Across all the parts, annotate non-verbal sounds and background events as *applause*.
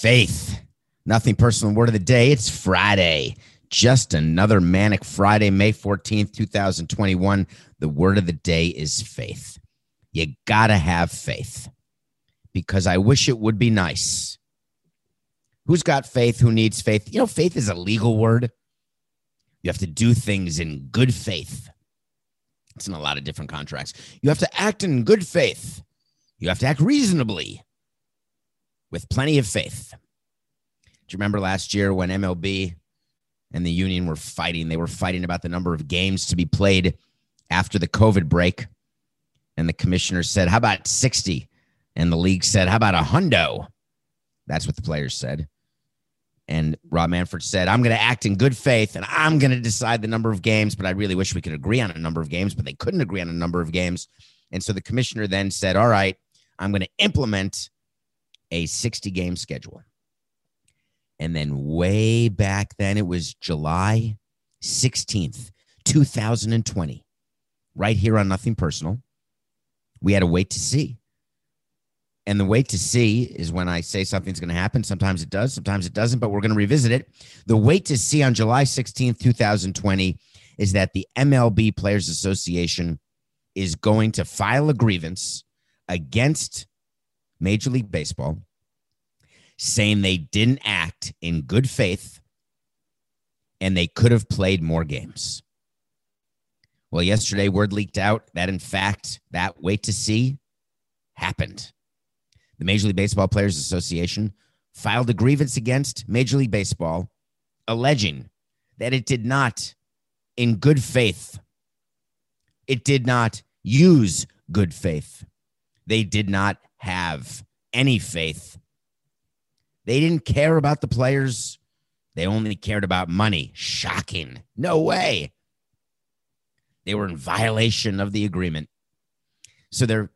faith. Nothing personal word of the day. It's Friday. Just another manic Friday, May 14th, 2021. The word of the day is faith. You got to have faith because I wish it would be nice. Who's got faith? Who needs faith? You know, faith is a legal word. You have to do things in good faith. It's in a lot of different contracts. You have to act in good faith. You have to act reasonably with plenty of faith. Do you remember last year when MLB and the union were fighting? They were fighting about the number of games to be played after the COVID break. And the commissioner said, How about 60? And the league said, How about a hundo? That's what the players said. And Rob Manfred said, I'm going to act in good faith and I'm going to decide the number of games, but I really wish we could agree on a number of games, but they couldn't agree on a number of games. And so the commissioner then said, All right, I'm going to implement a 60 game schedule. And then way back then, it was July 16th, 2020, right here on Nothing Personal. We had to wait to see. And the wait to see is when I say something's going to happen. Sometimes it does, sometimes it doesn't, but we're going to revisit it. The wait to see on July 16th, 2020 is that the MLB Players Association is going to file a grievance against Major League Baseball saying they didn't act in good faith and they could have played more games. Well, yesterday, word leaked out that, in fact, that wait to see happened. The Major League Baseball Players Association filed a grievance against Major League Baseball, alleging that it did not, in good faith, it did not use good faith. They did not have any faith they didn't care about the players. They only cared about money. Shocking. No way. They were in violation of the agreement. So they're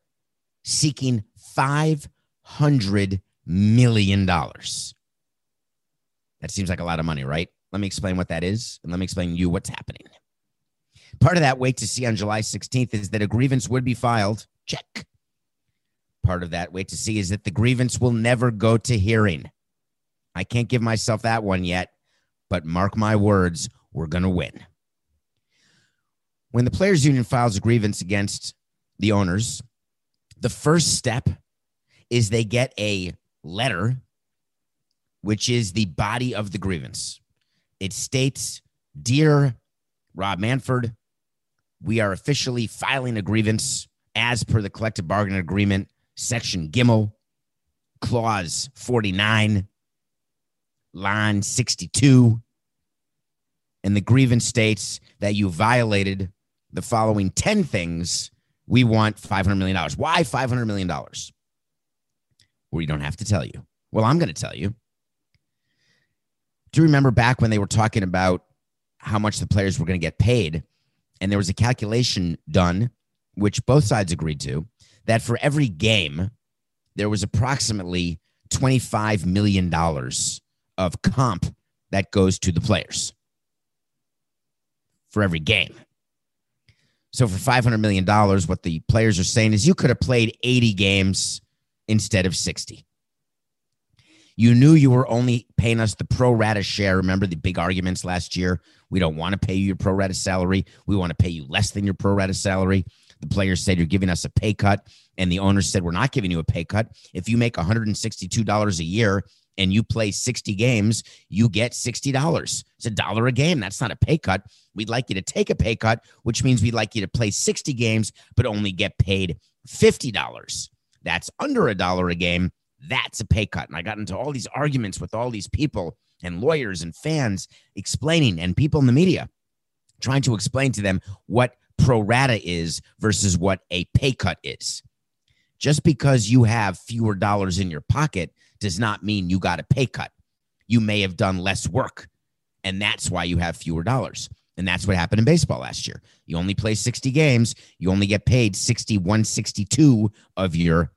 seeking $500 million. That seems like a lot of money, right? Let me explain what that is and let me explain to you what's happening. Part of that wait to see on July 16th is that a grievance would be filed. Check. Part of that wait to see is that the grievance will never go to hearing. I can't give myself that one yet, but mark my words, we're going to win. When the players union files a grievance against the owners, the first step is they get a letter which is the body of the grievance. It states, "Dear Rob Manfred, we are officially filing a grievance as per the collective bargaining agreement, section Gimel, clause 49 line 62. And the grievance states that you violated the following 10 things. We want $500 million. Why $500 million? We don't have to tell you. Well, I'm going to tell you. Do you remember back when they were talking about how much the players were going to get paid? And there was a calculation done, which both sides agreed to, that for every game, there was approximately $25 million of comp that goes to the players for every game. So for $500 million, what the players are saying is you could have played 80 games instead of 60. You knew you were only paying us the pro rata share. Remember the big arguments last year? We don't want to pay you your pro rata salary. We want to pay you less than your pro rata salary. The players said you're giving us a pay cut, and the owners said we're not giving you a pay cut. If you make $162 a year and you play 60 games, you get $60. It's a dollar a game. That's not a pay cut. We'd like you to take a pay cut, which means we'd like you to play 60 games, but only get paid $50. That's under a dollar a game. That's a pay cut. And I got into all these arguments with all these people and lawyers and fans explaining, and people in the media trying to explain to them what pro rata is versus what a pay cut is. Just because you have fewer dollars in your pocket does not mean you got a pay cut. You may have done less work, and that's why you have fewer dollars. And that's what happened in baseball last year. You only play 60 games, you only get paid 60, 162 of your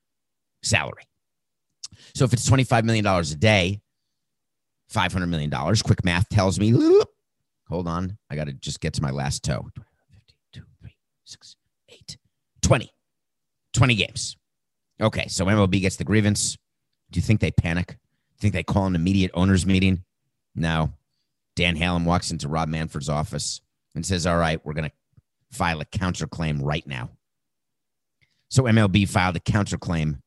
salary. So if it's $25 million a day, $500 million, quick math tells me, hold on, I got to just get to my last toe. 52, 3, 6, 8, 20. 20 games. Okay, so MLB gets the grievance. Do you think they panic? Do you think they call an immediate owners meeting? No. Dan Halem walks into Rob Manfred's office and says, All right, we're going to file a counterclaim right now. So MLB filed a counterclaim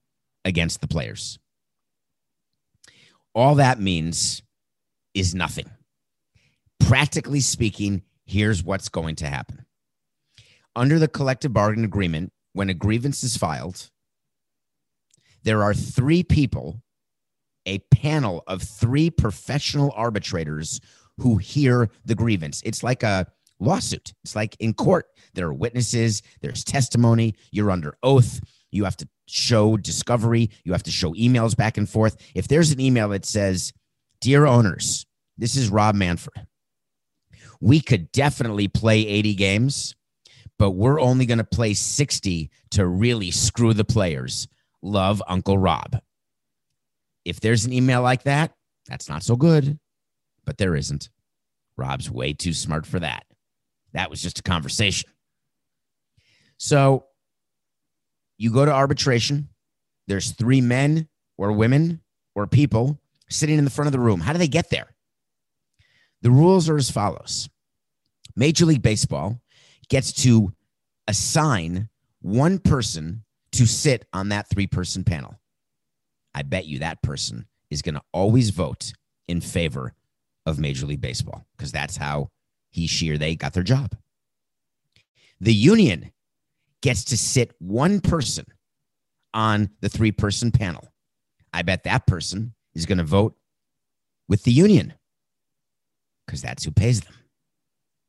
against the players. All that means is nothing. Practically speaking, here's what's going to happen. Under the collective bargaining agreement, when a grievance is filed, there are three people, a panel of three professional arbitrators who hear the grievance. It's like a lawsuit. It's like in court. There are witnesses, there's testimony, you're under oath. You have to show discovery, you have to show emails back and forth. If there's an email that says, Dear owners, this is Rob Manfred. We could definitely play 80 games, but we're only going to play 60 to really screw the players. Love, Uncle Rob. If there's an email like that, that's not so good, but there isn't. Rob's way too smart for that. That was just a conversation. So you go to arbitration. There's three men or women or people sitting in the front of the room. How do they get there? The rules are as follows Major League Baseball gets to assign one person to sit on that three person panel. I bet you that person is going to always vote in favor of Major League Baseball because that's how he, she, or they got their job. The union gets to sit one person on the three person panel. I bet that person is going to vote with the union because that's who pays them.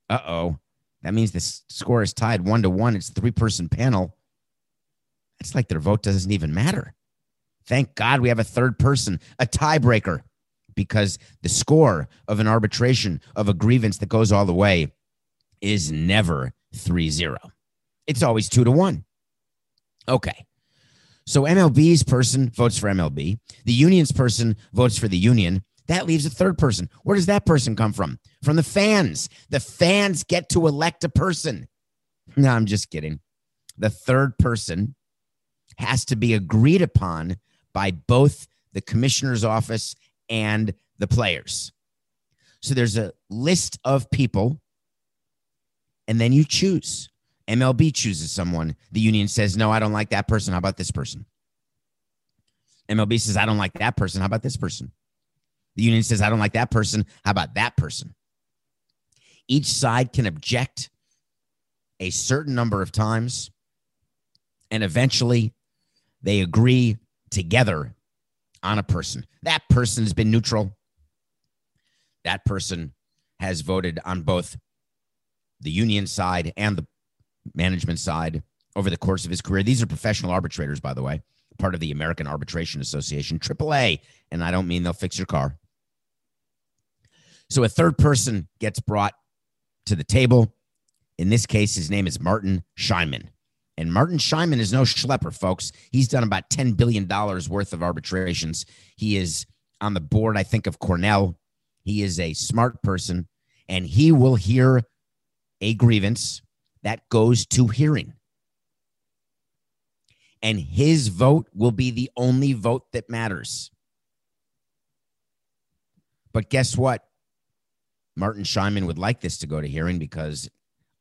Uh oh. That means the score is tied one to one. It's a three person panel. It's like their vote doesn't even matter. Thank God we have a third person, a tiebreaker because the score of an arbitration of a grievance that goes all the way is never 3 0. It's always 2 to 1. Okay. So MLB's person votes for MLB, the union's person votes for the union. That leaves a third person. Where does that person come from? From the fans. The fans get to elect a person. No, I'm just kidding. The third person has to be agreed upon by both the commissioner's office and the players. So there's a list of people, and then you choose. MLB chooses someone. The union says, No, I don't like that person. How about this person? MLB says, I don't like that person. How about this person? The union says, I don't like that person. How about that person? Each side can object a certain number of times, and eventually they agree together on a person. That person has been neutral. That person has voted on both the union side and the management side over the course of his career. These are professional arbitrators, by the way, part of the American Arbitration Association, AAA. And I don't mean they'll fix your car. So a third person gets brought to the table. In this case, his name is Martin Scheinman. And Martin Scheinman is no schlepper, folks. He's done about $10 billion worth of arbitrations. He is on the board, I think, of Cornell. He is a smart person, and he will hear a grievance that goes to hearing. And his vote will be the only vote that matters. But guess what? Martin Scheinman would like this to go to hearing because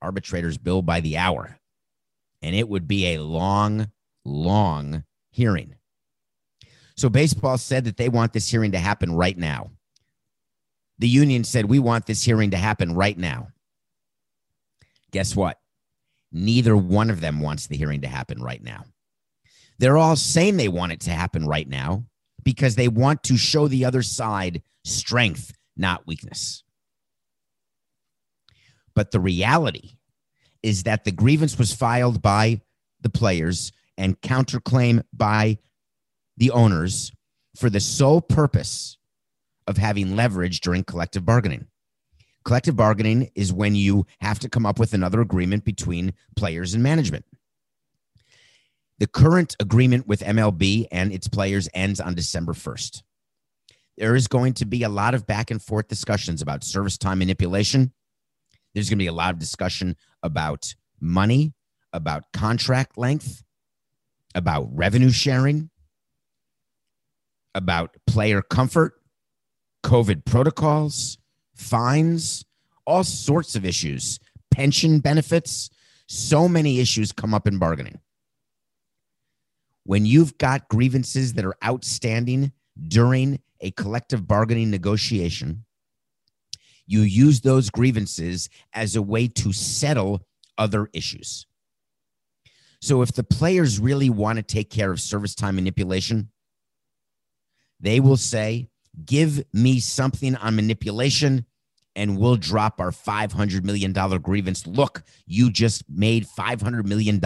arbitrators bill by the hour and it would be a long, long hearing. So baseball said that they want this hearing to happen right now. The union said, We want this hearing to happen right now. Guess what? Neither one of them wants the hearing to happen right now. They're all saying they want it to happen right now because they want to show the other side strength, not weakness. But the reality is that the grievance was filed by the players and counterclaim by the owners for the sole purpose of having leverage during collective bargaining. Collective bargaining is when you have to come up with another agreement between players and management. The current agreement with MLB and its players ends on December 1st. There is going to be a lot of back and forth discussions about service time manipulation there's going to be a lot of discussion about money, about contract length, about revenue sharing. about player comfort, COVID protocols, fines, all sorts of issues, pension benefits. So many issues come up in bargaining. When you've got grievances that are outstanding during a collective bargaining negotiation, you use those grievances as a way to settle other issues. So if the players really want to take care of service time manipulation, they will say, Give me something on manipulation and we'll drop our $500 million grievance. Look, you just made $500 million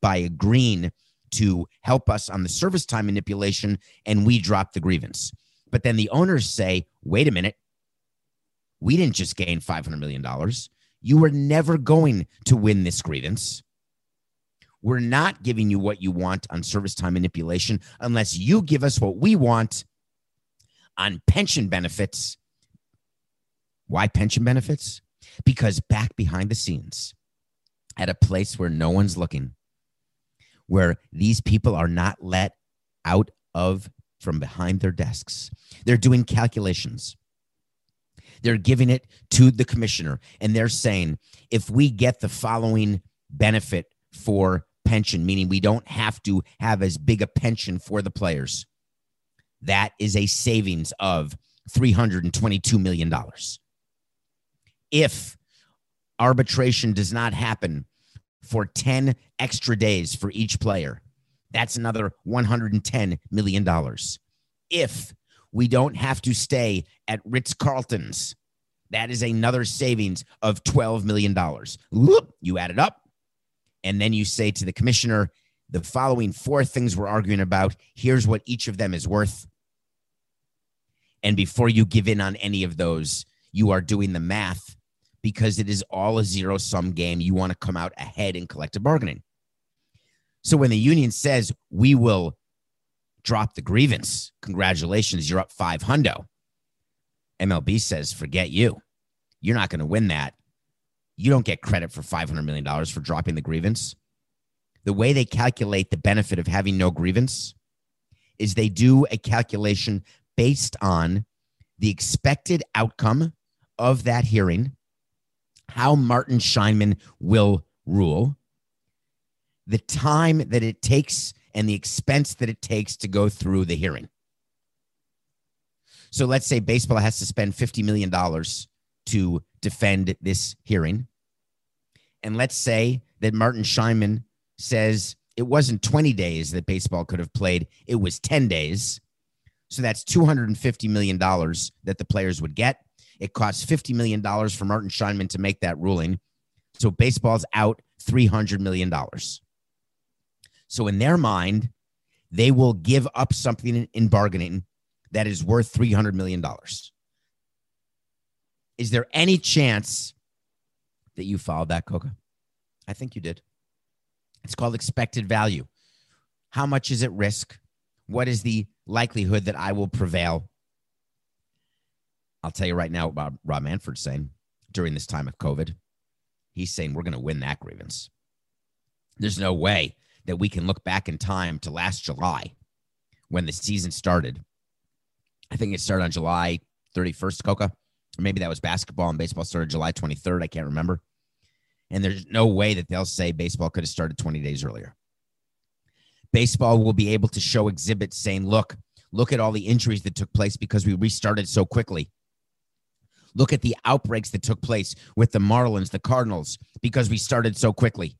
by agreeing to help us on the service time manipulation, and we drop the grievance. But then the owners say, wait a minute, we didn't just gain $500 million. You were never going to win this grievance. We're not giving you what you want on service time manipulation unless you give us what we want on pension benefits. Why pension benefits? Because back behind the scenes, at a place where no one's looking, where these people are not let out of from behind their desks, they're doing calculations. They're giving it to the commissioner and they're saying, if we get the following benefit for pension, meaning we don't have to have as big a pension for the players, that is a savings of $322 million. If arbitration does not happen for 10 extra days for each player, that's another $110 million. If we don't have to stay at Ritz Carlton's, that is another savings of $12 million. You add it up, and then you say to the commissioner, the following four things we're arguing about. Here's what each of them is worth. And before you give in on any of those, you are doing the math because it is all a zero sum game. You want to come out ahead in collective bargaining. So when the union says we will drop the grievance, congratulations, you're up five hundo. MLB says, forget you. You're not going to win that. You don't get credit for $500 million for dropping the grievance the way they calculate the benefit of having no grievance is they do a calculation based on the expected outcome of that hearing, how Martin Scheinman will rule, the time that it takes, and the expense that it takes to go through the hearing. So let's say baseball has to spend $50 million to defend this hearing. And let's say that Martin Scheinman says it wasn't 20 days that baseball could have played, it was 10 days. So that's $250 million that the players would get. It costs $50 million for Martin Scheinman to make that ruling. So baseball's out $300 million. So in their mind, they will give up something in bargaining that is worth $300 million. Is there any chance that you followed that, Coca? I think you did. It's called expected value. How much is at risk? What is the likelihood that I will prevail? I'll tell you right now what Rob Manfred's saying during this time of COVID. He's saying we're going to win that grievance. There's no way that we can look back in time to last July when the season started. I think it started on July 31st, Coca. Maybe that was basketball and baseball started July 23rd. I can't remember. And there's no way that they'll say baseball could have started 20 days earlier. Baseball will be able to show exhibits saying, look, look at all the injuries that took place because we restarted so quickly. Look at the outbreaks that took place with the Marlins, the Cardinals, because we started so quickly.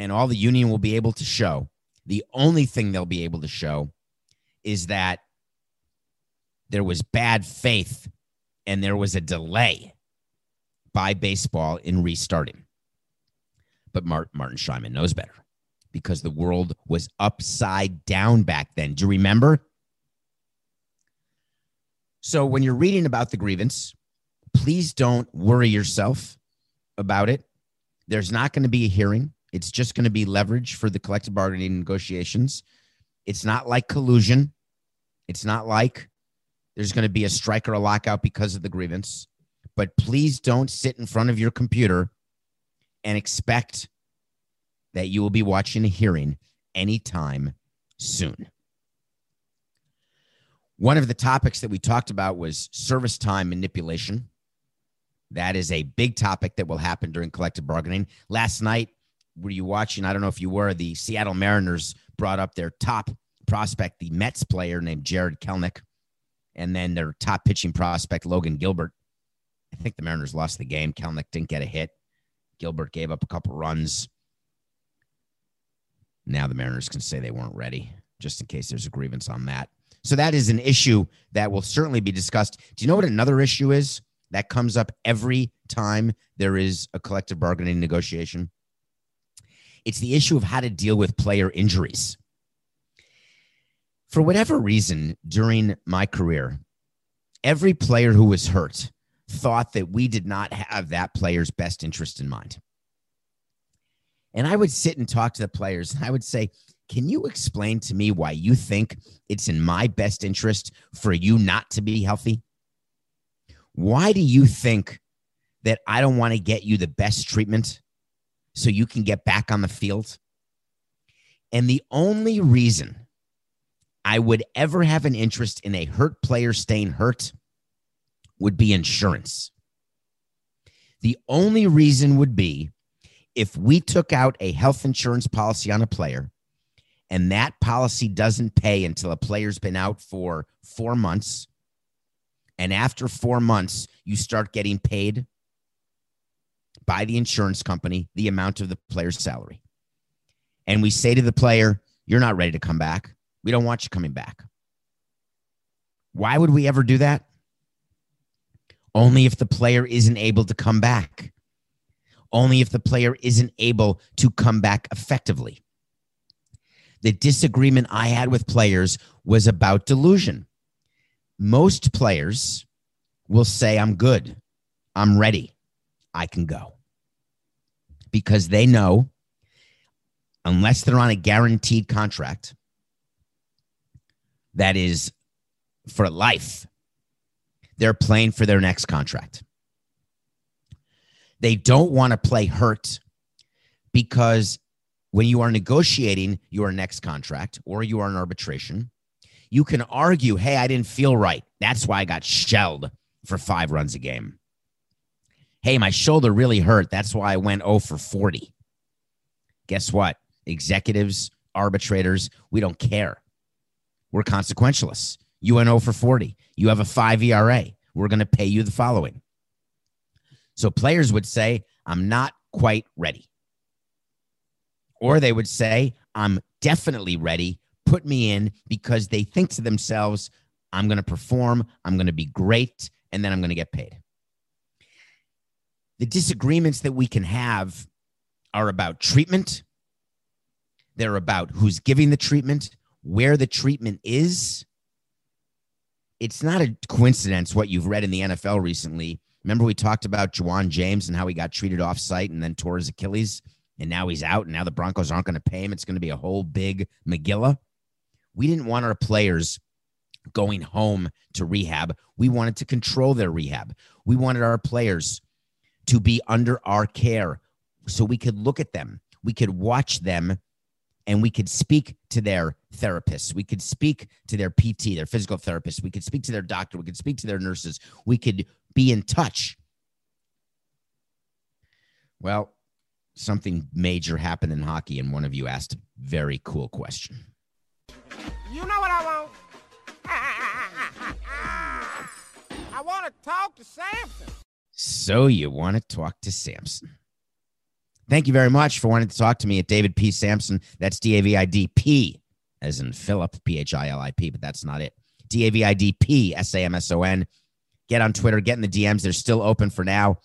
And all the union will be able to show, the only thing they'll be able to show is that there was bad faith and there was a delay by baseball in restarting. But Martin Scheinman knows better because the world was upside down back then. Do you remember? So when you're reading about the grievance, please don't worry yourself about it. There's not going to be a hearing. It's just going to be leverage for the collective bargaining negotiations. It's not like collusion. It's not like there's going to be a strike or a lockout because of the grievance but please don't sit in front of your computer and expect that you will be watching a hearing anytime soon. One of the topics that we talked about was service time manipulation. That is a big topic that will happen during collective bargaining. Last night, were you watching? I don't know if you were. The Seattle Mariners brought up their top prospect, the Mets player named Jarred Kelenic, and then their top pitching prospect, Logan Gilbert. I think the Mariners lost the game. Kelenic didn't get a hit. Gilbert gave up a couple runs. Now the Mariners can say they weren't ready, just in case there's a grievance on that. So that is an issue that will certainly be discussed. Do you know what another issue is that comes up every time there is a collective bargaining negotiation? It's the issue of how to deal with player injuries. For whatever reason, during my career, every player who was hurt thought that we did not have that player's best interest in mind. And I would sit and talk to the players and I would say, Can you explain to me why you think it's in my best interest for you not to be healthy? Why do you think that I don't want to get you the best treatment so you can get back on the field? And the only reason I would ever have an interest in a hurt player staying hurt would be insurance. The only reason would be if we took out a health insurance policy on a player and that policy doesn't pay until a player's been out for four months, and after four months, you start getting paid by the insurance company the amount of the player's salary. And we say to the player, You're not ready to come back. We don't want you coming back. Why would we ever do that? Only if the player isn't able to come back. Only if the player isn't able to come back effectively. The disagreement I had with players was about delusion. Most players will say, I'm good, I'm ready, I can go. Because they know, unless they're on a guaranteed contract that is for life, they're playing for their next contract. They don't want to play hurt because when you are negotiating your next contract or you are in arbitration, you can argue, hey, I didn't feel right. That's why I got shelled for five runs a game. Hey, my shoulder really hurt. That's why I went 0 for 40. Guess what? Executives, arbitrators, we don't care. We're consequentialists. You went 0 for 40. You have a five ERA. We're going to pay you the following. So players would say, I'm not quite ready. Or they would say, I'm definitely ready. Put me in because they think to themselves, I'm going to perform, I'm going to be great, and then I'm going to get paid. The disagreements that we can have are about treatment, they're about who's giving the treatment, where the treatment is, it's not a coincidence what you've read in the NFL recently. Remember, we talked about Ja'Wuan James and how he got treated off site and then tore his Achilles, and now he's out, and now the Broncos aren't going to pay him. It's going to be a whole big Megillah. We didn't want our players going home to rehab. We wanted to control their rehab. We wanted our players to be under our care so we could look at them, we could watch them and we could speak to their therapists. We could speak to their PT, their physical therapist. We could speak to their doctor. We could speak to their nurses. We could be in touch. Well, something major happened in hockey, and one of you asked a very cool question. You know what I want? *laughs* I want to talk to Samson. So you want to talk to Samson? Thank you very much for wanting to talk to me at David P. Samson. That's D A V I D P, as in Philip, P H I L I P, but that's not it. D A V I D P S A M S O N. Get on Twitter, get in the DMs. They're still open for now.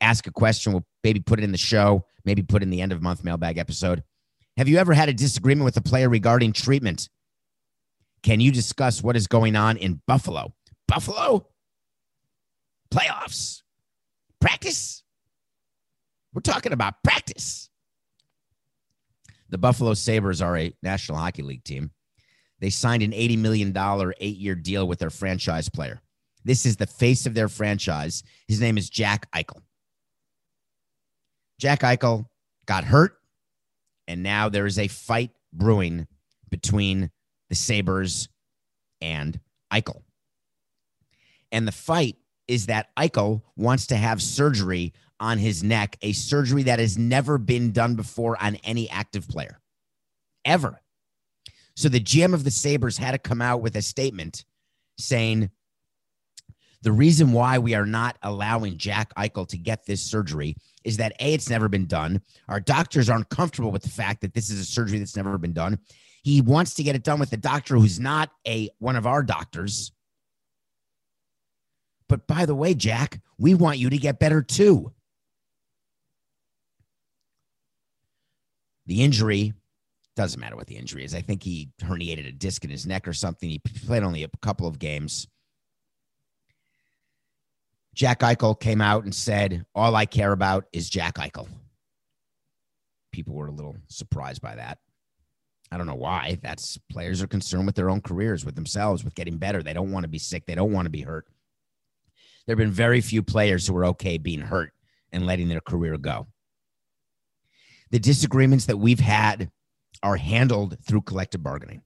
Ask a question. We'll maybe put it in the show, maybe put in the end of month mailbag episode. Have you ever had a disagreement with a player regarding treatment? Can you discuss what is going on in Buffalo? Buffalo? Playoffs? Practice? We're talking about practice. The Buffalo Sabres are a National Hockey League team. They signed an $80 million eight year deal with their franchise player. This is the face of their franchise. His name is Jack Eichel. Jack Eichel got hurt, and now there is a fight brewing between the Sabres and Eichel. And the fight is that Eichel wants to have surgery on his neck, a surgery that has never been done before on any active player, ever. So the GM of the Sabres had to come out with a statement saying the reason why we are not allowing Jack Eichel to get this surgery is that A, it's never been done. Our doctors aren't comfortable with the fact that this is a surgery that's never been done. He wants to get it done with a doctor who's not a one of our doctors. But by the way, Jack, we want you to get better too. The injury doesn't matter what the injury is. I think he herniated a disc in his neck or something. He played only a couple of games. Jack Eichel came out and said, All I care about is Jack Eichel. People were a little surprised by that. I don't know why. That's players are concerned with their own careers, with themselves, with getting better. They don't want to be sick. They don't want to be hurt. There have been very few players who are okay being hurt and letting their career go. The disagreements that we've had are handled through collective bargaining.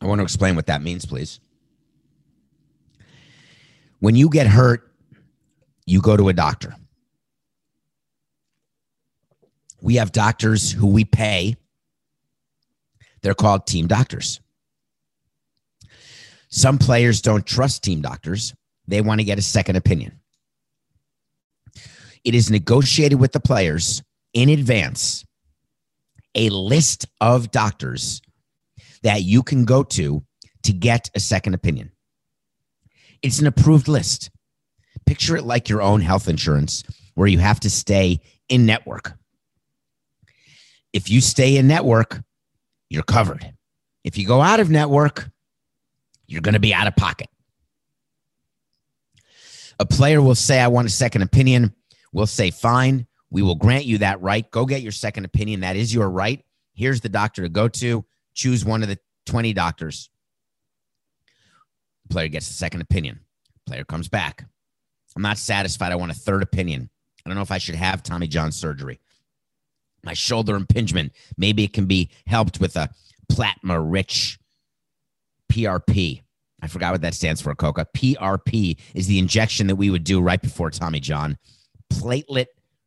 I want to explain what that means, please. When you get hurt, you go to a doctor. We have doctors who we pay. They're called team doctors. Some players don't trust team doctors, they want to get a second opinion. It is negotiated with the players in advance a list of doctors that you can go to to get a second opinion. It's an approved list. Picture it like your own health insurance, where you have to stay in network. If you stay in network, you're covered. If you go out of network, you're going to be out of pocket. A player will say, I want a second opinion. We'll say, fine, we will grant you that right. Go get your second opinion. That is your right. Here's the doctor to go to. Choose one of the 20 doctors. Player gets a second opinion. Player comes back. I'm not satisfied. I want a third opinion. I don't know if I should have Tommy John surgery. My shoulder impingement. Maybe it can be helped with a plasma rich PRP. I forgot what that stands for, Coca. PRP is the injection that we would do right before Tommy John. Platelet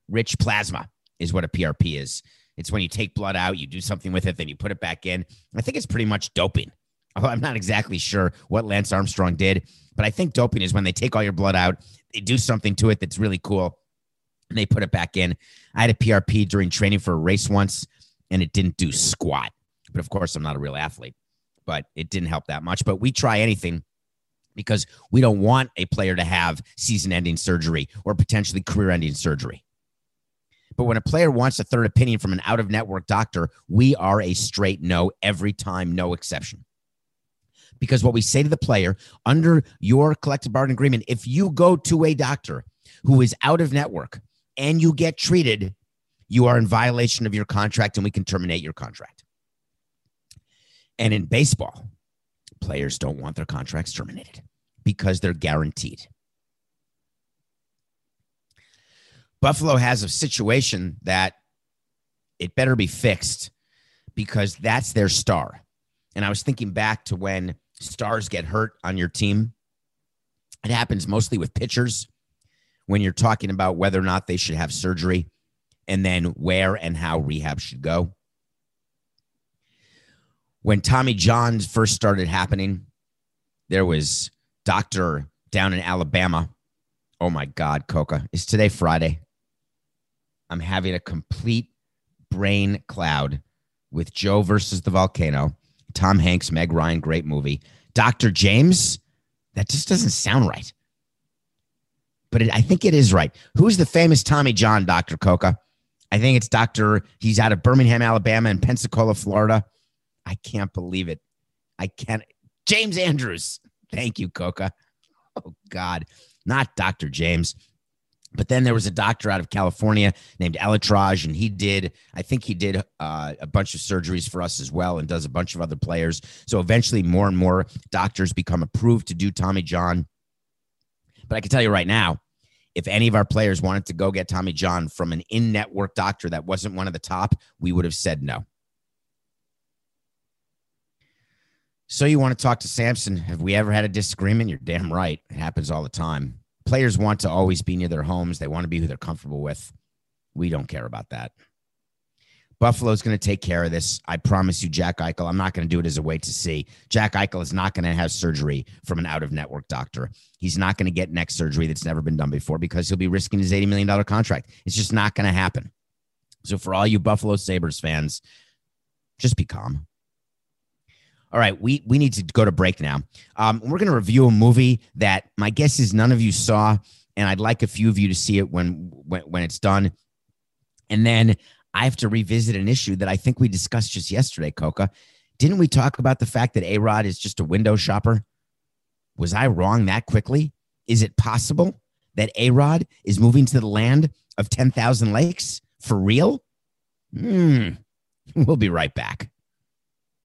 rich plasma is what a PRP is. It's when you take blood out, you do something with it, then you put it back in. I think it's pretty much doping. *laughs* I'm not exactly sure what Lance Armstrong did, but I think doping is when they take all your blood out, they do something to it that's really cool, and they put it back in. I had a PRP during training for a race once, and it didn't do squat. But of course, I'm not a real athlete but it didn't help that much. But we try anything because we don't want a player to have season ending surgery or potentially career ending surgery. But when a player wants a third opinion from an out of network doctor, we are a straight no every time, no exception. Because what we say to the player under your collective bargaining agreement, if you go to a doctor who is out of network and you get treated, you are in violation of your contract and we can terminate your contract. And in baseball, players don't want their contracts terminated because they're guaranteed. Buffalo has a situation that it better be fixed because that's their star. And I was thinking back to when stars get hurt on your team. It happens mostly with pitchers when you're talking about whether or not they should have surgery and then where and how rehab should go when Tommy John first started happening, there was doctor down in Alabama. Oh my God, Coca. Is today Friday? I'm having a complete brain cloud with Joe versus the volcano. Tom Hanks, Meg Ryan, great movie. Dr. James, that just doesn't sound right. But it, I think it is right. Who's the famous Tommy John, Dr. Coca? I think it's Dr. He's out of Birmingham, Alabama, and Pensacola, Florida. I can't believe it. I can't. James Andrews. Thank you, Coca. Oh, God. Not Dr. James. But then there was a doctor out of California named ElAttrache, and he did, I think he did uh, a bunch of surgeries for us as well and does a bunch of other players. So eventually, more and more doctors become approved to do Tommy John. But I can tell you right now, if any of our players wanted to go get Tommy John from an in network doctor that wasn't one of the top, we would have said no So you want to talk to Samson? Have we ever had a disagreement? You're damn right. It happens all the time. Players want to always be near their homes. They want to be who they're comfortable with. We don't care about that. Buffalo's going to take care of this. I promise you, Jack Eichel. I'm not going to do it as a wait to see. Jack Eichel is not going to have surgery from an out of network doctor. He's not going to get neck surgery that's never been done before because he'll be risking his $80 million contract. It's just not going to happen. So, for all you Buffalo Sabres fans, just be calm. All right, we we need to go to break now. Um, we're going to review a movie that my guess is none of you saw, and I'd like a few of you to see it when when, when it's done. And then I have to revisit an issue that I think we discussed just yesterday, Coca. Didn't we talk about the fact that A Rod is just a window shopper? Was I wrong that quickly? Is it possible that A Rod is moving to the land of 10,000 lakes for real? Hmm. *laughs* We'll be right back.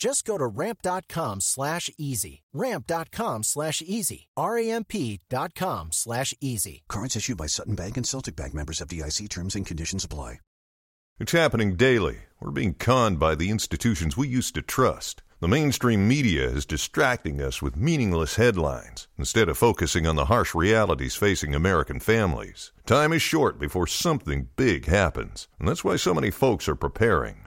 Just go to ramp.com slash easy. Ramp.com slash easy. dot com slash easy. Cards issued by Sutton Bank and Celtic Bank members FDIC terms and conditions apply. It's happening daily. We're being conned by the institutions we used to trust. The mainstream media is distracting us with meaningless headlines instead of focusing on the harsh realities facing American families. Time is short before something big happens, and that's why so many folks are preparing.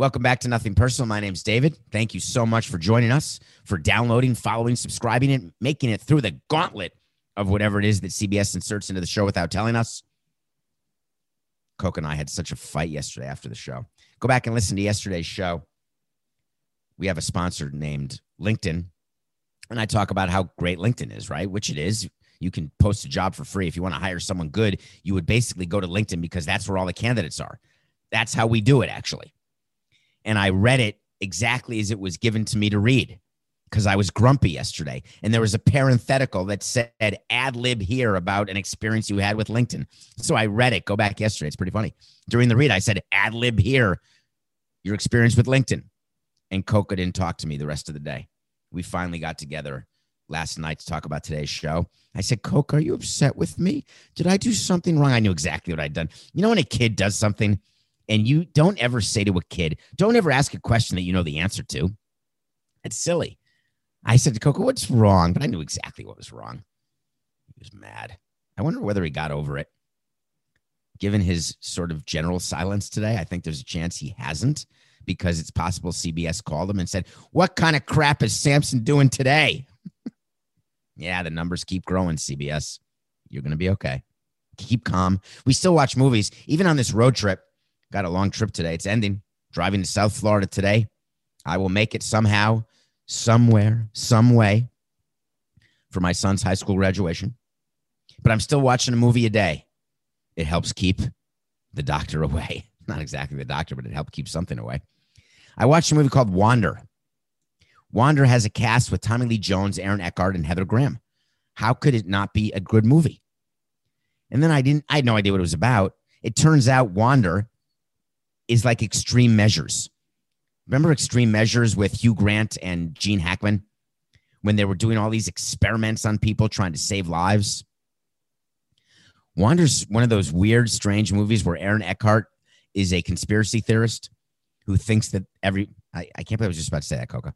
Welcome back to Nothing Personal. My name's David. Thank you so much for joining us, for downloading, following, subscribing, and making it through the gauntlet of whatever it is that CBS inserts into the show without telling us. Coke and I had such a fight yesterday after the show. Go back and listen to yesterday's show. We have a sponsor named LinkedIn, and I talk about how great LinkedIn is, right? Which it is. You can post a job for free. If you want to hire someone good, you would basically go to LinkedIn because that's where all the candidates are. That's how we do it, actually and I read it exactly as it was given to me to read because I was grumpy yesterday. And there was a parenthetical that said ad lib here about an experience you had with LinkedIn. So I read it. Go back yesterday. It's pretty funny. During the read, I said ad lib here, your experience with LinkedIn. And Coca didn't talk to me the rest of the day. We finally got together last night to talk about today's show. I said, Coke, are you upset with me? Did I do something wrong? I knew exactly what I'd done. You know, when a kid does something and you don't ever say to a kid, don't ever ask a question that you know the answer to. It's silly. I said to Coco, what's wrong? But I knew exactly what was wrong. He was mad. I wonder whether he got over it. Given his sort of general silence today, I think there's a chance he hasn't because it's possible CBS called him and said, What kind of crap is Samson doing today? *laughs* yeah, the numbers keep growing, CBS. You're going to be okay. Keep calm. We still watch movies, even on this road trip. Got a long trip today. It's ending. Driving to South Florida today. I will make it somehow, somewhere, some way for my son's high school graduation. But I'm still watching a movie a day. It helps keep the doctor *laughs* away. Not exactly the doctor, but it helped keep something away. I watched a movie called Wander. Wander has a cast with Tommy Lee Jones, Aaron Eckhart, and Heather Graham. How could it not be a good movie? And then I didn't, I had no idea what it was about. It turns out Wander is like extreme measures. Remember extreme measures with Hugh Grant and Gene Hackman when they were doing all these experiments on people trying to save lives? Wander's one of those weird, strange movies where Aaron Eckhart is a conspiracy theorist who thinks that every I, I can't believe I was just about to say that, Coca.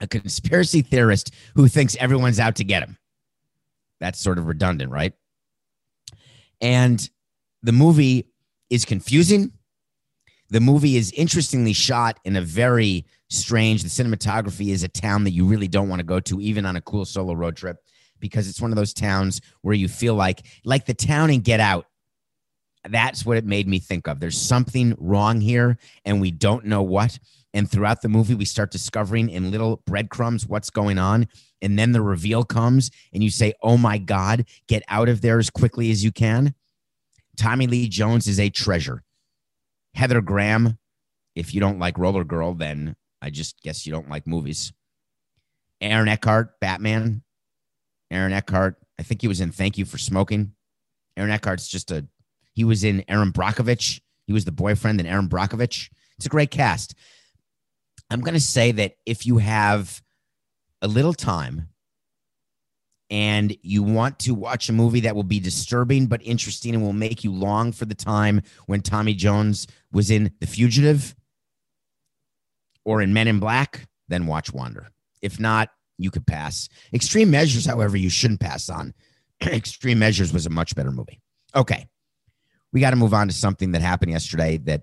A conspiracy theorist who thinks everyone's out to get him. That's sort of redundant, right? And the movie is confusing. The movie is interestingly shot in a very strange. The cinematography is a town that you really don't want to go to, even on a cool solo road trip, because it's one of those towns where you feel like, like the town in Get Out, that's what it made me think of. There's something wrong here, and we don't know what. And throughout the movie, we start discovering in little breadcrumbs what's going on. And then the reveal comes, and you say, Oh my God, get out of there as quickly as you can. Tommy Lee Jones is a treasure. Heather Graham, if you don't like Roller Girl, then I just guess you don't like movies. Aaron Eckhart, Batman. Aaron Eckhart, I think he was in Thank You for Smoking. Aaron Eckhart's just a he was in Erin Brockovich. He was the boyfriend in Erin Brockovich. It's a great cast. I'm going to say that if you have a little time and you want to watch a movie that will be disturbing but interesting and will make you long for the time when Tommy Jones was in The Fugitive or in Men in Black, then watch Wander. If not, you could pass. Extreme Measures, however, you shouldn't pass on. *clears throat* Extreme Measures was a much better movie. Okay we got to move on to something that happened yesterday that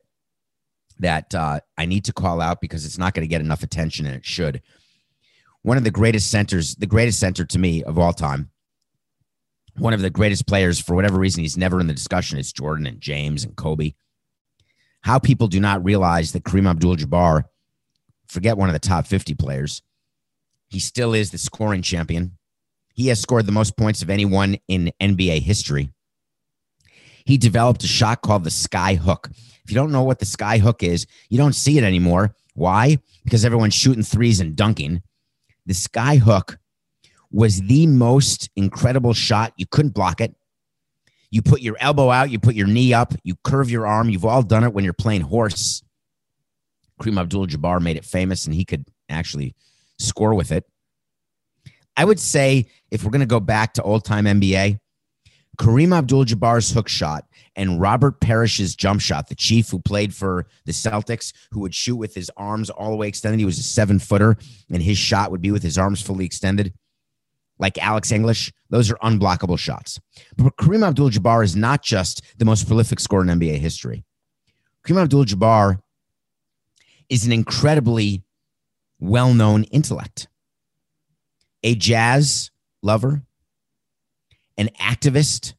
that uh, I need to call out because it's not going to get enough attention, and it should. One of the greatest centers, the greatest center to me of all time, one of the greatest players for whatever reason he's never in the discussion is Jordan and James and Kobe. How people do not realize that Kareem Abdul-Jabbar, forget one of the top 50 players, he still is the scoring champion. He has scored the most points of anyone in NBA history he developed a shot called the sky hook. If you don't know what the sky hook is, you don't see it anymore. Why? Because everyone's shooting threes and dunking. The sky hook was the most incredible shot. You couldn't block it. You put your elbow out, you put your knee up, you curve your arm. You've all done it when you're playing horse. Kareem Abdul Jabbar made it famous and he could actually score with it. I would say if we're going to go back to old time NBA, Kareem Abdul Jabbar's hook shot and Robert Parish's jump shot, the chief who played for the Celtics, who would shoot with his arms all the way extended. He was a seven footer, and his shot would be with his arms fully extended, like Alex English. Those are unblockable shots. But Kareem Abdul Jabbar is not just the most prolific scorer in NBA history. Kareem Abdul Jabbar is an incredibly well known intellect, a jazz lover an activist,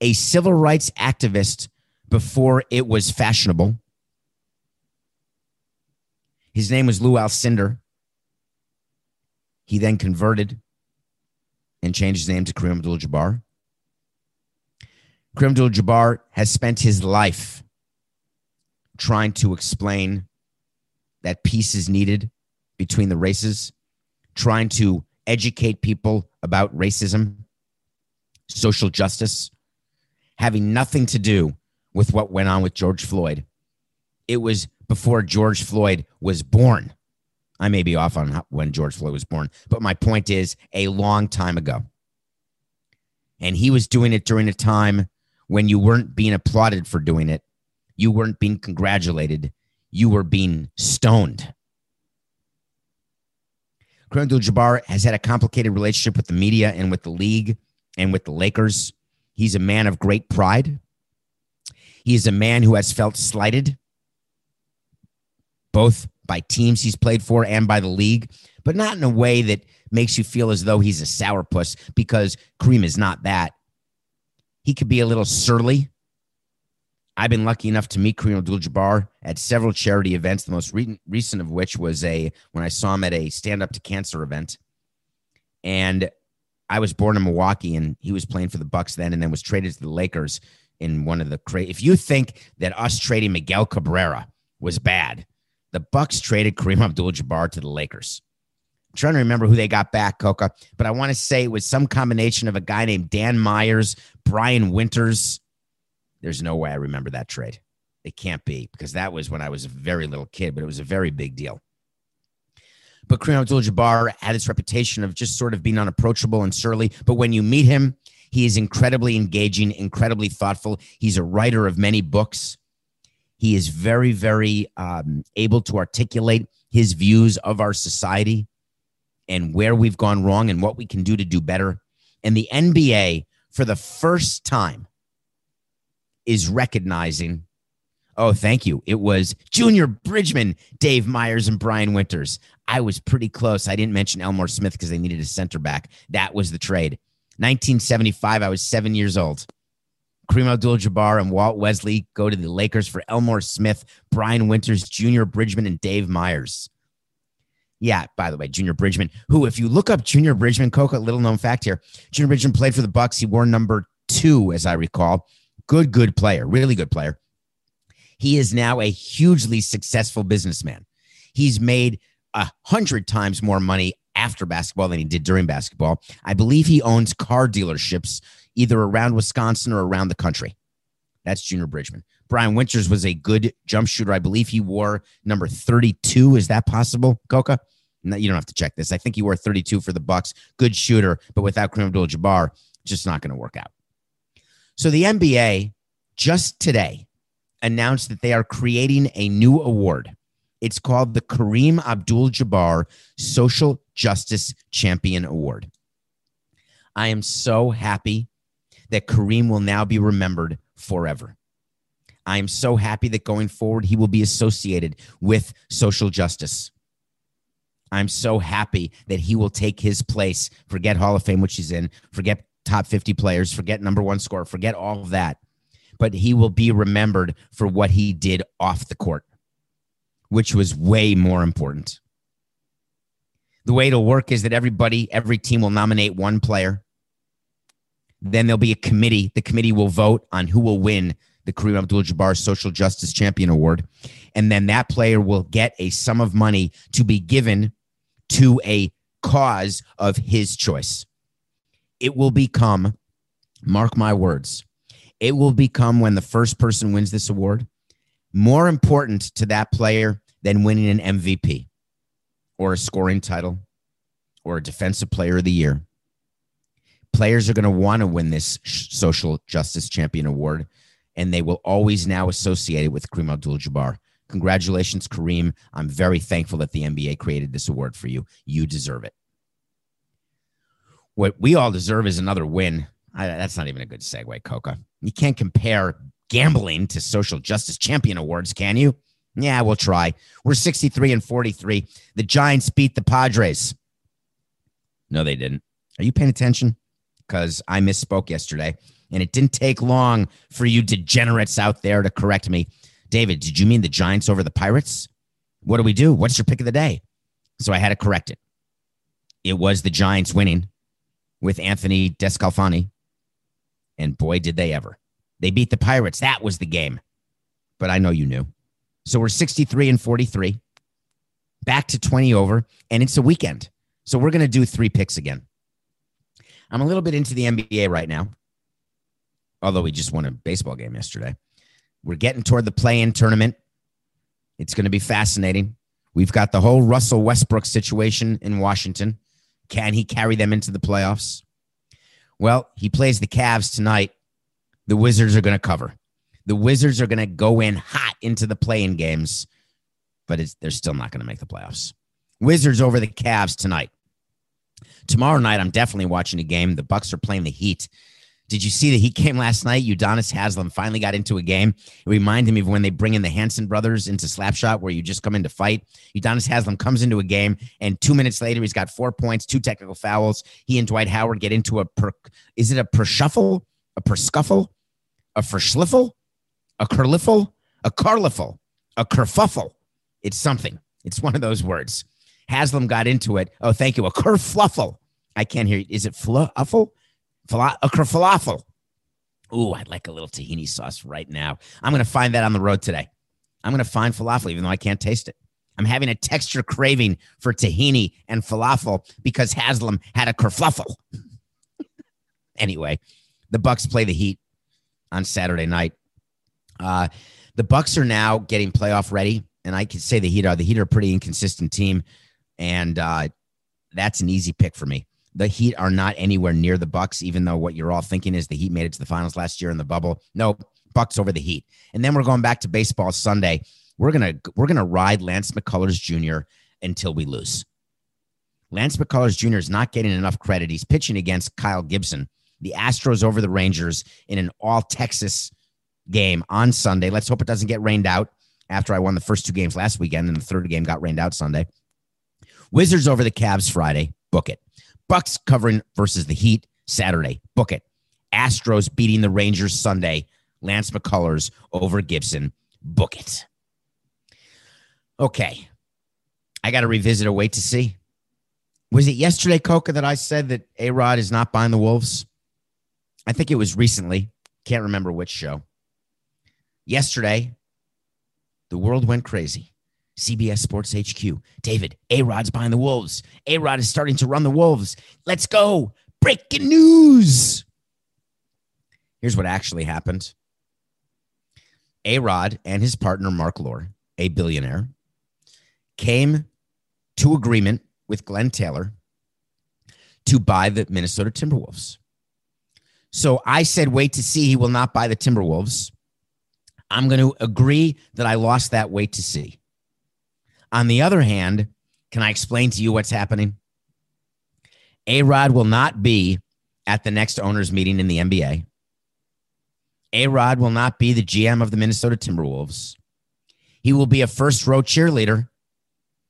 a civil rights activist before it was fashionable. His name was Lew Alcindor. He then converted and changed his name to Kareem Abdul Jabbar. Kareem Abdul Jabbar has spent his life trying to explain that peace is needed between the races, trying to educate people about racism social justice, having nothing to do with what went on with George Floyd. It was before George Floyd was born. I may be off on when George Floyd was born, but my point is a long time ago. And he was doing it during a time when you weren't being applauded for doing it, you weren't being congratulated, you were being stoned. Kareem Abdul-Jabbar has had a complicated relationship with the media and with the league and with the Lakers. He's a man of great pride. He is a man who has felt slighted, both by teams he's played for and by the league, but not in a way that makes you feel as though he's a sourpuss because Kareem is not that. He could be a little surly. I've been lucky enough to meet Kareem Abdul-Jabbar at several charity events. The most re- recent of which was a when I saw him at a stand up to cancer event, and I was born in Milwaukee and he was playing for the Bucks then and then was traded to the Lakers in one of the cra- if you think that us trading Miguel Cabrera was bad, the Bucks traded Kareem Abdul-Jabbar to the Lakers. I'm trying to remember who they got back, Coca, but I want to say it was some combination of a guy named Dan Myers, Brian Winters. There's no way I remember that trade. It can't be because that was when I was a very little kid, but it was a very big deal. But Kareem Abdul Jabbar had this reputation of just sort of being unapproachable and surly. But when you meet him, he is incredibly engaging, incredibly thoughtful. He's a writer of many books. He is very, very um, able to articulate his views of our society and where we've gone wrong and what we can do to do better. And the NBA, for the first time, is recognizing. Oh, thank you. It was Junior Bridgeman, Dave Myers, and Brian Winters. I was pretty close. I didn't mention Elmore Smith because they needed a center back. That was the trade. 1975, I was seven years old. Kareem Abdul Jabbar and Walt Wesley go to the Lakers for Elmore Smith, Brian Winters, Junior Bridgeman, and Dave Myers. Yeah, by the way, Junior Bridgeman, who, if you look up Junior Bridgeman, Coca, little known fact here, Junior Bridgeman played for the Bucks. He wore number two, as I recall. Good, good player, really good player. He is now a hugely successful businessman. He's made a hundred times more money after basketball than he did during basketball. I believe he owns car dealerships either around Wisconsin or around the country. That's Junior Bridgeman. Brian Winters was a good jump shooter. I believe he wore number 32. Is that possible, Coca? No, you don't have to check this. I think he wore 32 for the Bucks. Good shooter, but without Kareem Abdul-Jabbar, just not going to work out. So the NBA just today announced that they are creating a new award. It's called the Kareem Abdul Jabbar Social Justice Champion Award. I am so happy that Kareem will now be remembered forever. I am so happy that going forward, he will be associated with social justice. I'm so happy that he will take his place. Forget Hall of Fame, which he's in, forget top 50 players, forget number one score, forget all of that. But he will be remembered for what he did off the court, which was way more important. The way it'll work is that everybody, every team will nominate one player. Then there'll be a committee. The committee will vote on who will win the Kareem Abdul Jabbar Social Justice Champion Award. And then that player will get a sum of money to be given to a cause of his choice. It will become, mark my words, it will become when the first person wins this award more important to that player than winning an MVP or a scoring title or a defensive player of the year. Players are going to want to win this social justice champion award, and they will always now associate it with Kareem Abdul Jabbar. Congratulations, Kareem. I'm very thankful that the NBA created this award for you. You deserve it. What we all deserve is another win. I, that's not even a good segue, Coca. You can't compare gambling to social justice champion awards, can you? Yeah, we'll try. We're 63 and 43. The Giants beat the Padres. No, they didn't. Are you paying attention? Because I misspoke yesterday, and it didn't take long for you degenerates out there to correct me. David, did you mean the Giants over the Pirates? What do we do? What's your pick of the day? So I had to correct it. It was the Giants winning with Anthony DeSclafani. And boy, did they ever. They beat the Pirates. That was the game. But I know you knew. So we're 63 and 43, back to 20 over, and it's a weekend. So we're going to do three picks again. I'm a little bit into the NBA right now, although we just won a baseball game yesterday. We're getting toward the play in tournament. It's going to be fascinating. We've got the whole Russell Westbrook situation in Washington. Can he carry them into the playoffs? Well, he plays the Cavs tonight. The Wizards are going to cover. The Wizards are going to go in hot into the playing games, but they're still not going to make the playoffs. Wizards over the Cavs tonight. Tomorrow night, I'm definitely watching a game. The Bucks are playing the Heat. Did you see the Heat game last night? Udonis Haslem finally got into a game. It reminded me of when they bring in the Hanson brothers into Slapshot, where you just come in to fight. Udonis Haslem comes into a game, and two minutes later, he's got four points, two technical fouls. He and Dwight Howard get into a per, is it a per shuffle, a per scuffle, a for schliffle? A kerliffle, a carliffle, a kerfuffle. It's something. It's one of those words. Haslem got into it. Oh, thank you. A kerfluffle. I can't hear you. Is it fluffle? Fala- a kerfalafel. Ooh, I'd like a little tahini sauce right now. I'm going to find that on the road today. I'm going to find falafel, even though I can't taste it. I'm having a texture craving for tahini and falafel because Haslem had a kerfluffle. *laughs* anyway, the Bucks play the Heat on Saturday night. Uh, The Bucks are now getting playoff ready, and I could say the Heat are. The Heat are a pretty inconsistent team, and uh, that's an easy pick for me. The Heat are not anywhere near the Bucks, even though what you're all thinking is the Heat made it to the finals last year in the bubble. No, Bucks over the Heat. And then we're going back to baseball Sunday. We're gonna we're gonna ride Lance McCullers Jr. until we lose. Lance McCullers Jr. is not getting enough credit. He's pitching against Kyle Gibson, the Astros over the Rangers in an all Texas game on Sunday. Let's hope it doesn't get rained out after I won the first two games last weekend and the third game got rained out Sunday. Wizards over the Cavs Friday. Book it. Bucks covering versus the Heat Saturday. Book it. Astros beating the Rangers Sunday. Lance McCullers over Gibson. Book it. Okay. I got to revisit a wait to see. Was it yesterday, Coca, that I said that A Rod is not buying the Wolves? I think it was recently. Can't remember which show. Yesterday, the world went crazy. CBS Sports HQ. David, A Rod's buying the Wolves. A Rod is starting to run the Wolves. Let's go. Breaking news. Here's what actually happened A Rod and his partner, Marc Lore, a billionaire, came to agreement with Glenn Taylor to buy the Minnesota Timberwolves. So I said, wait to see. He will not buy the Timberwolves. I'm going to agree that I lost that weight to see. On the other hand, can I explain to you what's happening? A Rod will not be at the next owners' meeting in the NBA. A Rod will not be the GM of the Minnesota Timberwolves. He will be a first row cheerleader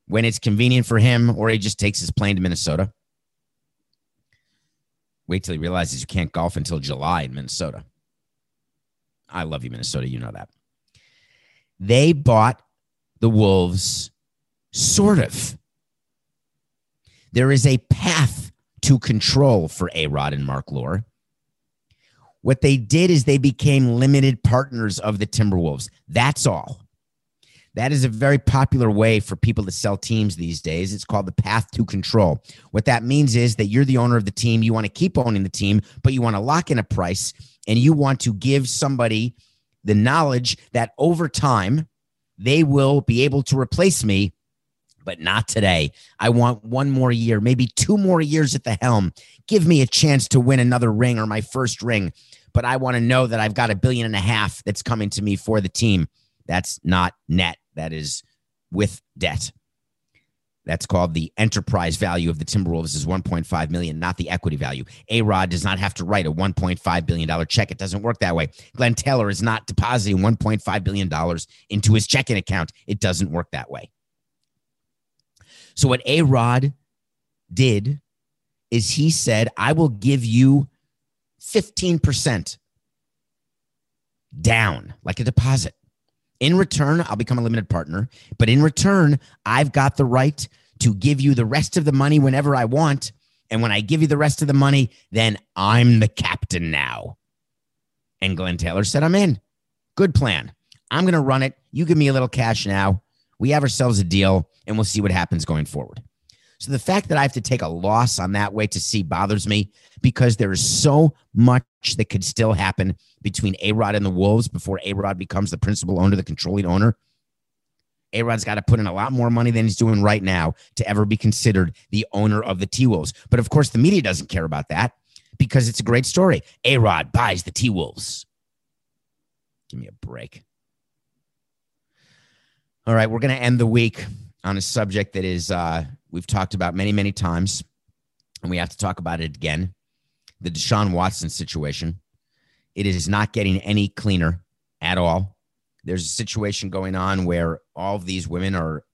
when it's convenient for him, or he just takes his plane to Minnesota. Wait till he realizes you can't golf until July in Minnesota. I love you, Minnesota. You know that. They bought the Wolves, sort of. There is a path to control for A Rod and Marc Lore. What they did is they became limited partners of the Timberwolves. That's all. That is a very popular way for people to sell teams these days. It's called the path to control. What that means is that you're the owner of the team. You want to keep owning the team, but you want to lock in a price and you want to give somebody the knowledge that over time they will be able to replace me, but not today. I want one more year, maybe two more years at the helm. Give me a chance to win another ring or my first ring, but I want to know that I've got a billion and a half that's coming to me for the team. That's not net that is with debt. That's called the enterprise value of the Timberwolves is 1.5 million, not the equity value. A Rod does not have to write a 1.5 billion dollar check. It doesn't work that way. Glenn Taylor is not depositing 1.5 billion dollars into his checking account. It doesn't work that way. So what A Rod did is he said, "I will give you 15% down, like a deposit." In return, I'll become a limited partner, but in return, I've got the right to give you the rest of the money whenever I want. And when I give you the rest of the money, then I'm the captain now. And Glenn Taylor said, I'm in. Good plan. I'm going to run it. You give me a little cash now. We have ourselves a deal and we'll see what happens going forward. So the fact that I have to take a loss on that way to see bothers me because there is so much that could still happen between A Rod and the Wolves before A Rod becomes the principal owner, the controlling owner. A Rod's got to put in a lot more money than he's doing right now to ever be considered the owner of the T Wolves. But of course, the media doesn't care about that because it's a great story. A Rod buys the T Wolves. Give me a break. All right, we're going to end the week on a subject that is uh, we've talked about many, many times, and we have to talk about it again the Deshaun Watson situation. It is not getting any cleaner at all. There's a situation going on where all of these women are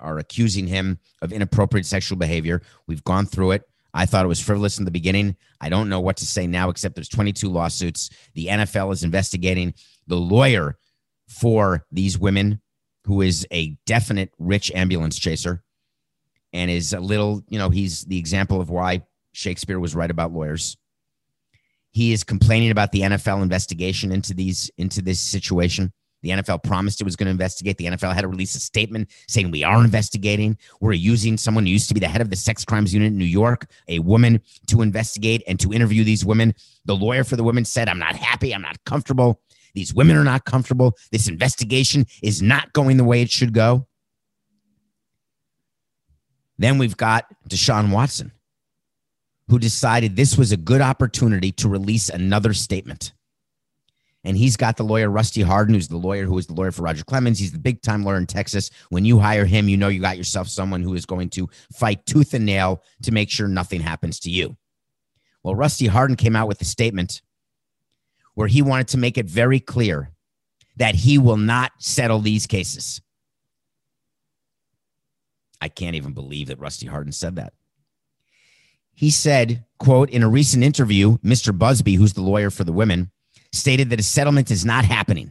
are accusing him of inappropriate sexual behavior. We've gone through it. I thought it was frivolous in the beginning. I don't know what to say now, except there's 22 lawsuits. The NFL is investigating. The lawyer for these women, who is a definite rich ambulance chaser, and is a little, you know, he's the example of why Shakespeare was right about lawyers. He is complaining about the NFL investigation into these into this situation. The NFL promised it was going to investigate. The NFL had to release a statement saying we are investigating. We're using someone who used to be the head of the sex crimes unit in New York, a woman, to investigate and to interview these women. The lawyer for the women said, I'm not happy. I'm not comfortable. These women are not comfortable. This investigation is not going the way it should go. Then we've got Deshaun Watson, who decided this was a good opportunity to release another statement. And he's got the lawyer, Rusty Hardin, who's the lawyer who is the lawyer for Roger Clemens. He's the big time lawyer in Texas. When you hire him, you know you got yourself someone who is going to fight tooth and nail to make sure nothing happens to you. Well, Rusty Hardin came out with a statement where he wanted to make it very clear that he will not settle these cases. I can't even believe that Rusty Hardin said that. He said, quote, in a recent interview, Mr. Buzbee, who's the lawyer for the women, stated that a settlement is not happening.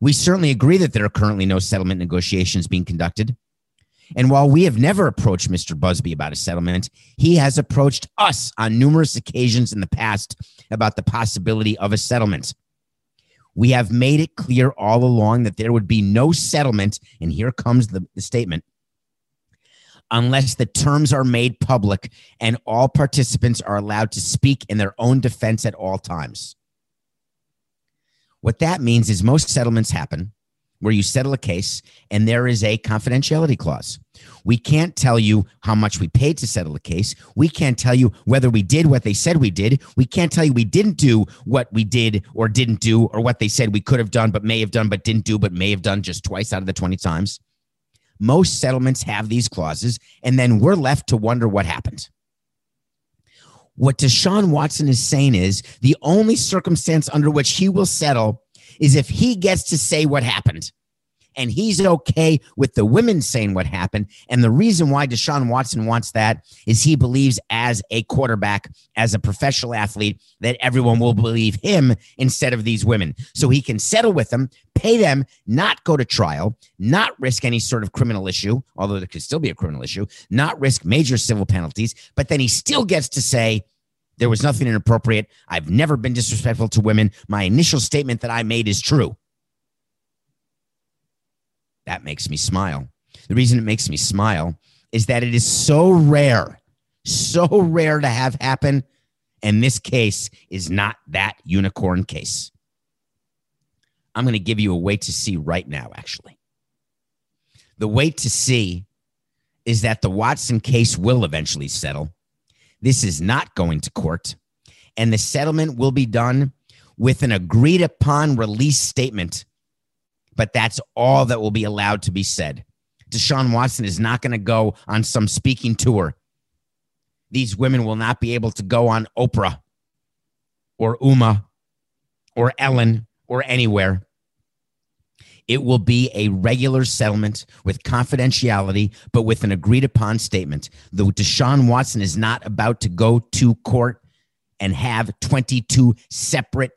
We certainly agree that there are currently no settlement negotiations being conducted. And while we have never approached Mr. Buzbee about a settlement, he has approached us on numerous occasions in the past about the possibility of a settlement. We have made it clear all along that there would be no settlement. And here comes the, the statement unless the terms are made public and all participants are allowed to speak in their own defense at all times. What that means is most settlements happen where you settle a case and there is a confidentiality clause. We can't tell you how much we paid to settle a case. We can't tell you whether we did what they said we did. We can't tell you we didn't do what we did or didn't do or what they said we could have done but may have done but didn't do but may have done just twice out of the 20 times. Most settlements have these clauses, and then we're left to wonder what happened. What Deshaun Watson is saying is the only circumstance under which he will settle is if he gets to say what happened. And he's okay with the women saying what happened. And the reason why Deshaun Watson wants that is he believes, as a quarterback, as a professional athlete, that everyone will believe him instead of these women. So he can settle with them, pay them, not go to trial, not risk any sort of criminal issue, although there could still be a criminal issue, not risk major civil penalties. But then he still gets to say, there was nothing inappropriate. I've never been disrespectful to women. My initial statement that I made is true. That makes me smile. The reason it makes me smile is that it is so rare, so rare to have happen. And this case is not that unicorn case. I'm going to give you a wait to see right now, actually. The wait to see is that the Watson case will eventually settle. This is not going to court, and the settlement will be done with an agreed upon release statement but that's all that will be allowed to be said. Deshaun Watson is not going to go on some speaking tour. These women will not be able to go on Oprah or Uma or Ellen or anywhere. It will be a regular settlement with confidentiality, but with an agreed upon statement. The Deshaun Watson is not about to go to court and have 22 separate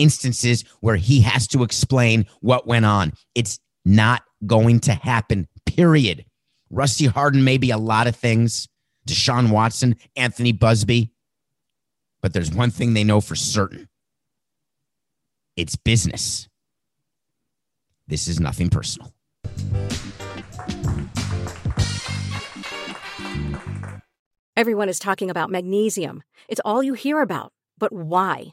instances where he has to explain what went on. It's not going to happen, period. Rusty Hardin may be a lot of things, Deshaun Watson, Anthony Buzbee, but there's one thing they know for certain it's business. This is nothing personal. Everyone is talking about magnesium. It's all you hear about. But why?